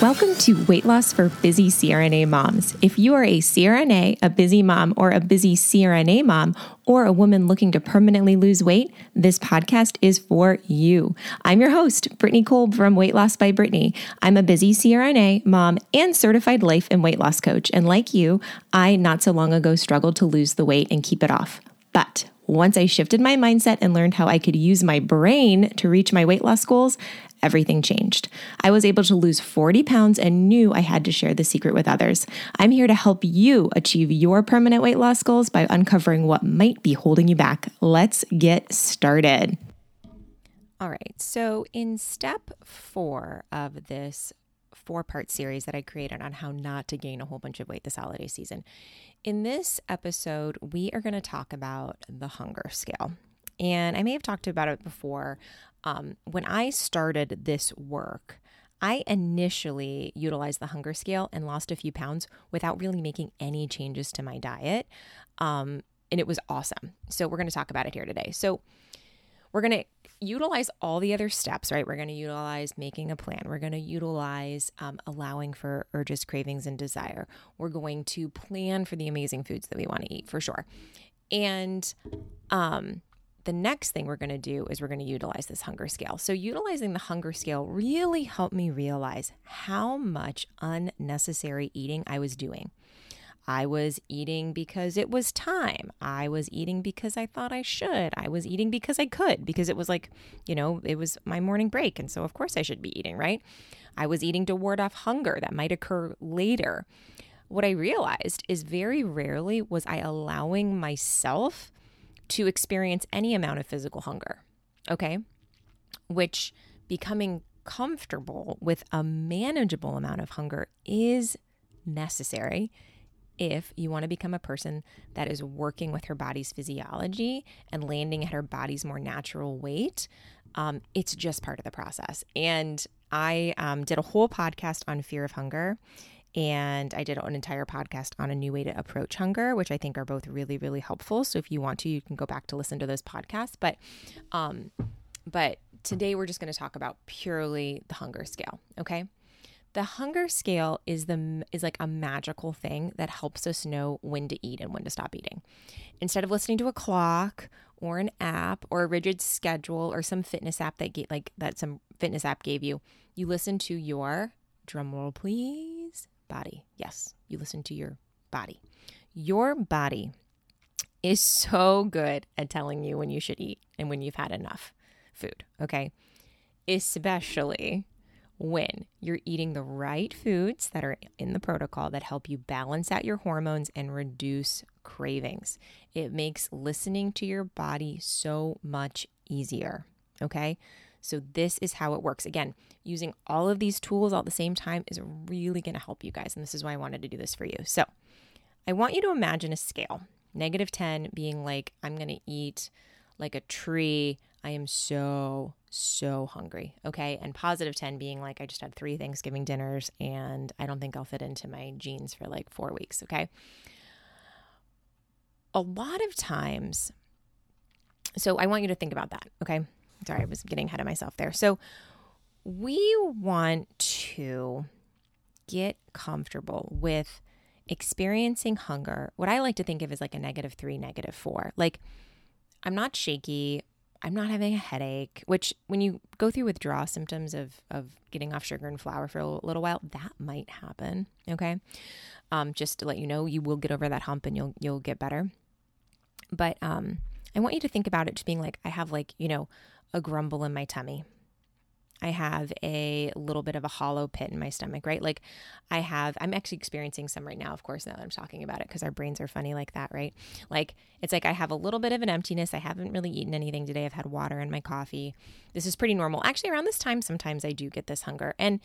Welcome to Weight Loss for Busy CRNA Moms. If you are a CRNA, a busy mom, or a busy CRNA mom, or a woman looking to permanently lose weight, this podcast is for you. I'm your host, Brittany Kolb from Weight Loss by Brittany. I'm a busy CRNA, mom, and certified life and weight loss coach. And like you, I not so long ago struggled to lose the weight and keep it off. But once I shifted my mindset and learned how I could use my brain to reach my weight loss goals, everything changed. I was able to lose 40 pounds and knew I had to share the secret with others. I'm here to help you achieve your permanent weight loss goals by uncovering what might be holding you back. Let's get started. All right, so in step four of this four part series that I created on how not to gain a whole bunch of weight this holiday season, in this episode, we are going to talk about the hunger scale. And I may have talked about it before um, when I started this work, I initially utilized the hunger scale and lost a few pounds without really making any changes to my diet. Um, and it was awesome. So, we're going to talk about it here today. So, we're going to utilize all the other steps, right? We're going to utilize making a plan. We're going to utilize um, allowing for urges, cravings, and desire. We're going to plan for the amazing foods that we want to eat for sure. And um, the next thing we're going to do is we're going to utilize this hunger scale. So, utilizing the hunger scale really helped me realize how much unnecessary eating I was doing. I was eating because it was time. I was eating because I thought I should. I was eating because I could, because it was like, you know, it was my morning break. And so, of course, I should be eating, right? I was eating to ward off hunger that might occur later. What I realized is very rarely was I allowing myself to experience any amount of physical hunger. Okay. Which becoming comfortable with a manageable amount of hunger is necessary if you want to become a person that is working with her body's physiology and landing at her body's more natural weight. Um, it's just part of the process. And I um, did a whole podcast on fear of hunger and I did an entire podcast on a new way to approach hunger, which I think are both really, really helpful. So if you want to, you can go back to listen to those podcasts. But, um, but today we're just going to talk about purely the hunger scale. Okay. The hunger scale is the is like a magical thing that helps us know when to eat and when to stop eating. Instead of listening to a clock or an app or a rigid schedule or some fitness app that get like that some fitness app gave you, you listen to your drumroll please body. Yes, you listen to your body. Your body is so good at telling you when you should eat and when you've had enough food, okay? Especially when you're eating the right foods that are in the protocol that help you balance out your hormones and reduce cravings. It makes listening to your body so much easier, okay? So, this is how it works. Again, using all of these tools all at the same time is really going to help you guys. And this is why I wanted to do this for you. So, I want you to imagine a scale negative 10 being like, I'm going to eat like a tree. I am so, so hungry. Okay. And positive 10 being like, I just had three Thanksgiving dinners and I don't think I'll fit into my jeans for like four weeks. Okay. A lot of times, so I want you to think about that. Okay. Sorry, I was getting ahead of myself there. So, we want to get comfortable with experiencing hunger. What I like to think of as like a negative three, negative four. Like, I'm not shaky. I'm not having a headache, which when you go through withdrawal symptoms of, of getting off sugar and flour for a little while, that might happen. Okay. Um, just to let you know, you will get over that hump and you'll, you'll get better. But, um, I want you to think about it just being like, I have like, you know, a grumble in my tummy. I have a little bit of a hollow pit in my stomach, right? Like I have, I'm actually experiencing some right now, of course, now that I'm talking about it, because our brains are funny like that, right? Like it's like I have a little bit of an emptiness. I haven't really eaten anything today. I've had water in my coffee. This is pretty normal. Actually, around this time, sometimes I do get this hunger. And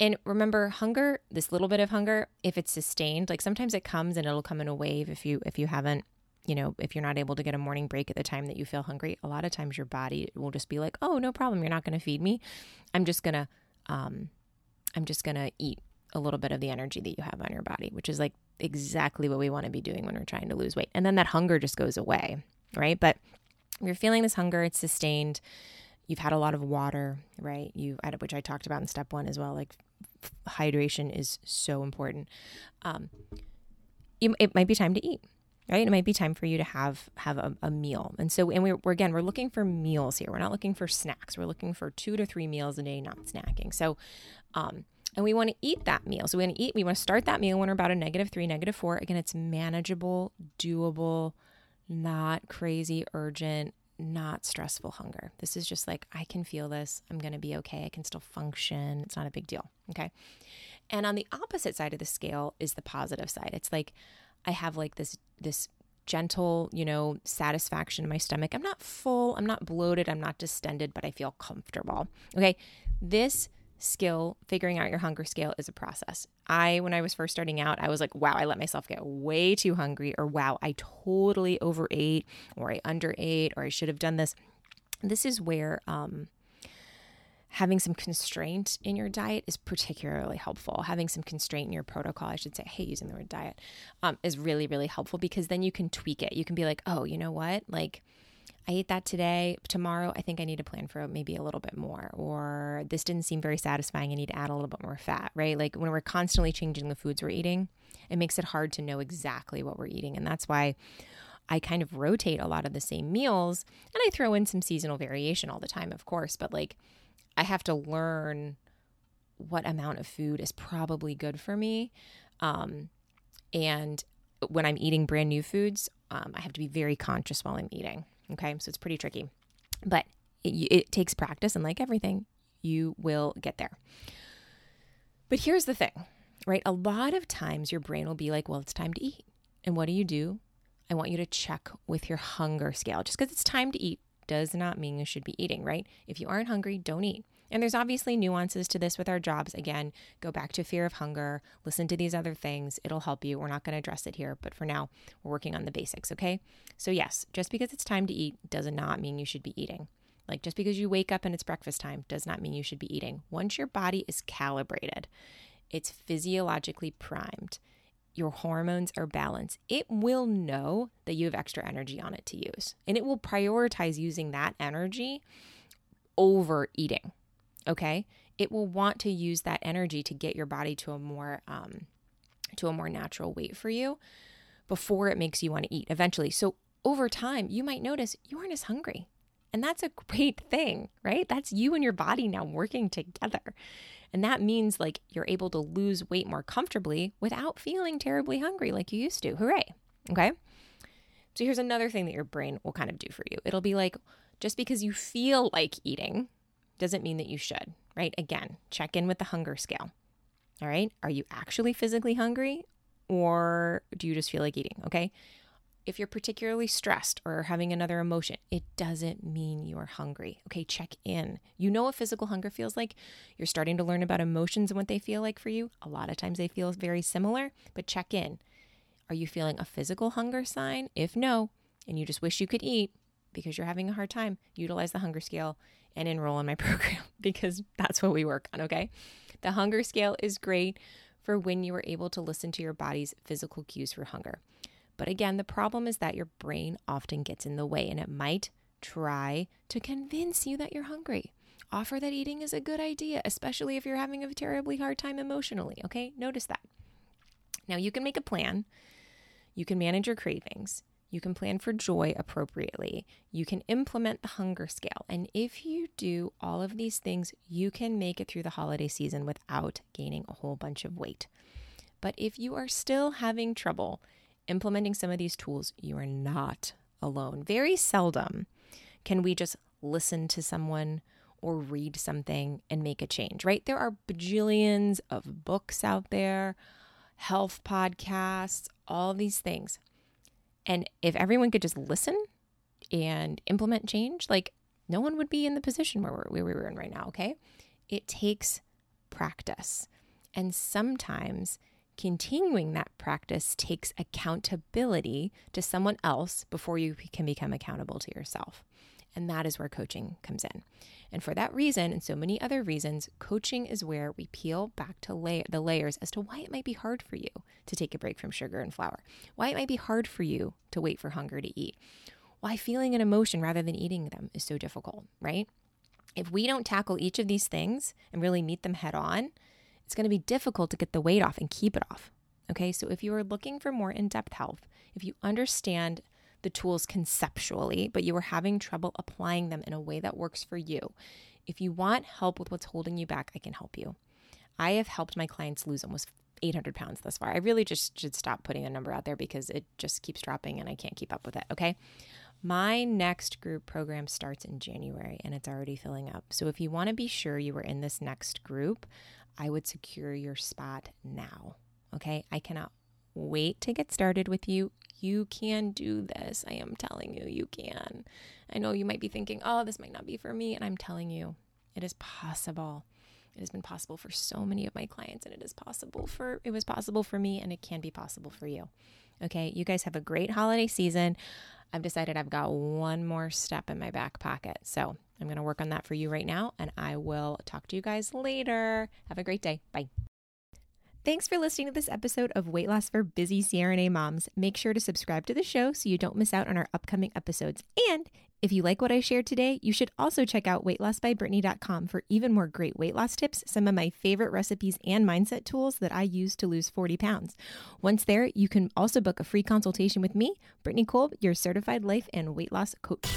and remember, hunger, this little bit of hunger, if it's sustained, like sometimes it comes and it'll come in a wave if you if you haven't you know, if you're not able to get a morning break at the time that you feel hungry, a lot of times your body will just be like, "Oh, no problem. You're not going to feed me. I'm just going to um I'm just going to eat a little bit of the energy that you have on your body, which is like exactly what we want to be doing when we're trying to lose weight. And then that hunger just goes away, right? But if you're feeling this hunger, it's sustained, you've had a lot of water, right? You, which I talked about in step one as well. Like hydration is so important. Um, it might be time to eat, right? It might be time for you to have have a, a meal. And so, and we're, we're, again, we're looking for meals here. We're not looking for snacks. We're looking for two to three meals a day, not snacking. So, um, and we want to eat that meal. So we want to eat. We want to start that meal when we're about a negative three, negative four. Again, it's manageable, doable, not crazy, urgent, not stressful hunger. This is just like I can feel this. I'm going to be okay. I can still function. It's not a big deal. Okay. And on the opposite side of the scale is the positive side. It's like I have like this this gentle, you know, satisfaction in my stomach. I'm not full, I'm not bloated, I'm not distended, but I feel comfortable. Okay? This skill, figuring out your hunger scale is a process. I, when I was first starting out, I was like, wow, I let myself get way too hungry, or wow, I totally overate, or I underate, or I should have done this. This is where um, having some constraint in your diet is particularly helpful. Having some constraint in your protocol, I should say, hey, using the word diet, um, is really, really helpful because then you can tweak it. You can be like, oh, you know what? Like, I ate that today. Tomorrow, I think I need to plan for maybe a little bit more. Or this didn't seem very satisfying. I need to add a little bit more fat, right? Like when we're constantly changing the foods we're eating, it makes it hard to know exactly what we're eating. And that's why I kind of rotate a lot of the same meals and I throw in some seasonal variation all the time, of course. But like, I have to learn what amount of food is probably good for me. Um, and when I'm eating brand new foods, um, I have to be very conscious while I'm eating. Okay, so it's pretty tricky, but it, it takes practice, and like everything, you will get there. But here's the thing, right? A lot of times your brain will be like, well, it's time to eat. And what do you do? I want you to check with your hunger scale. Just because it's time to eat does not mean you should be eating, right? If you aren't hungry, don't eat. And there's obviously nuances to this with our jobs. Again, go back to fear of hunger, listen to these other things. It'll help you. We're not going to address it here, but for now, we're working on the basics, okay? So, yes, just because it's time to eat does not mean you should be eating. Like just because you wake up and it's breakfast time does not mean you should be eating. Once your body is calibrated, it's physiologically primed, your hormones are balanced, it will know that you have extra energy on it to use. And it will prioritize using that energy over eating. Okay. It will want to use that energy to get your body to a more, um, to a more natural weight for you before it makes you want to eat eventually. So over time, you might notice you aren't as hungry. And that's a great thing, right? That's you and your body now working together. And that means like you're able to lose weight more comfortably without feeling terribly hungry like you used to. Hooray. Okay. So here's another thing that your brain will kind of do for you it'll be like, just because you feel like eating doesn't mean that you should, right? Again, check in with the hunger scale. All right. Are you actually physically hungry or do you just feel like eating? Okay. If you're particularly stressed or having another emotion, it doesn't mean you're hungry. Okay, check in. You know what physical hunger feels like. You're starting to learn about emotions and what they feel like for you. A lot of times they feel very similar, but check in. Are you feeling a physical hunger sign? If no, and you just wish you could eat because you're having a hard time, utilize the hunger scale and enroll in my program because that's what we work on, okay? The hunger scale is great for when you are able to listen to your body's physical cues for hunger. But again, the problem is that your brain often gets in the way and it might try to convince you that you're hungry. Offer that eating is a good idea, especially if you're having a terribly hard time emotionally, okay? Notice that. Now, you can make a plan, you can manage your cravings, you can plan for joy appropriately. You can implement the hunger scale. And if you do all of these things, you can make it through the holiday season without gaining a whole bunch of weight. But if you are still having trouble implementing some of these tools, you are not alone. Very seldom can we just listen to someone or read something and make a change, right? There are bajillions of books out there, health podcasts, all these things. And if everyone could just listen and implement change, like no one would be in the position where, we're, where we were in right now, okay? It takes practice. And sometimes continuing that practice takes accountability to someone else before you can become accountable to yourself. And that is where coaching comes in. And for that reason, and so many other reasons, coaching is where we peel back to lay- the layers as to why it might be hard for you to take a break from sugar and flour, why it might be hard for you to wait for hunger to eat, why feeling an emotion rather than eating them is so difficult, right? If we don't tackle each of these things and really meet them head on, it's going to be difficult to get the weight off and keep it off. Okay, so if you are looking for more in depth help, if you understand the tools conceptually, but you are having trouble applying them in a way that works for you, if you want help with what's holding you back, I can help you. I have helped my clients lose almost 800 pounds thus far. I really just should stop putting a number out there because it just keeps dropping and I can't keep up with it. Okay. My next group program starts in January and it's already filling up. So if you want to be sure you are in this next group, I would secure your spot now. Okay. I cannot wait to get started with you. You can do this. I am telling you, you can. I know you might be thinking, oh, this might not be for me. And I'm telling you, it is possible. It has been possible for so many of my clients, and it is possible for it was possible for me, and it can be possible for you. Okay, you guys have a great holiday season. I've decided I've got one more step in my back pocket. So I'm going to work on that for you right now, and I will talk to you guys later. Have a great day. Bye. Thanks for listening to this episode of Weight Loss for Busy CRNA Moms. Make sure to subscribe to the show so you don't miss out on our upcoming episodes. And if you like what I shared today, you should also check out weightlossbybrittany.com for even more great weight loss tips, some of my favorite recipes and mindset tools that I use to lose 40 pounds. Once there, you can also book a free consultation with me, Brittany Kolb, your certified life and weight loss coach.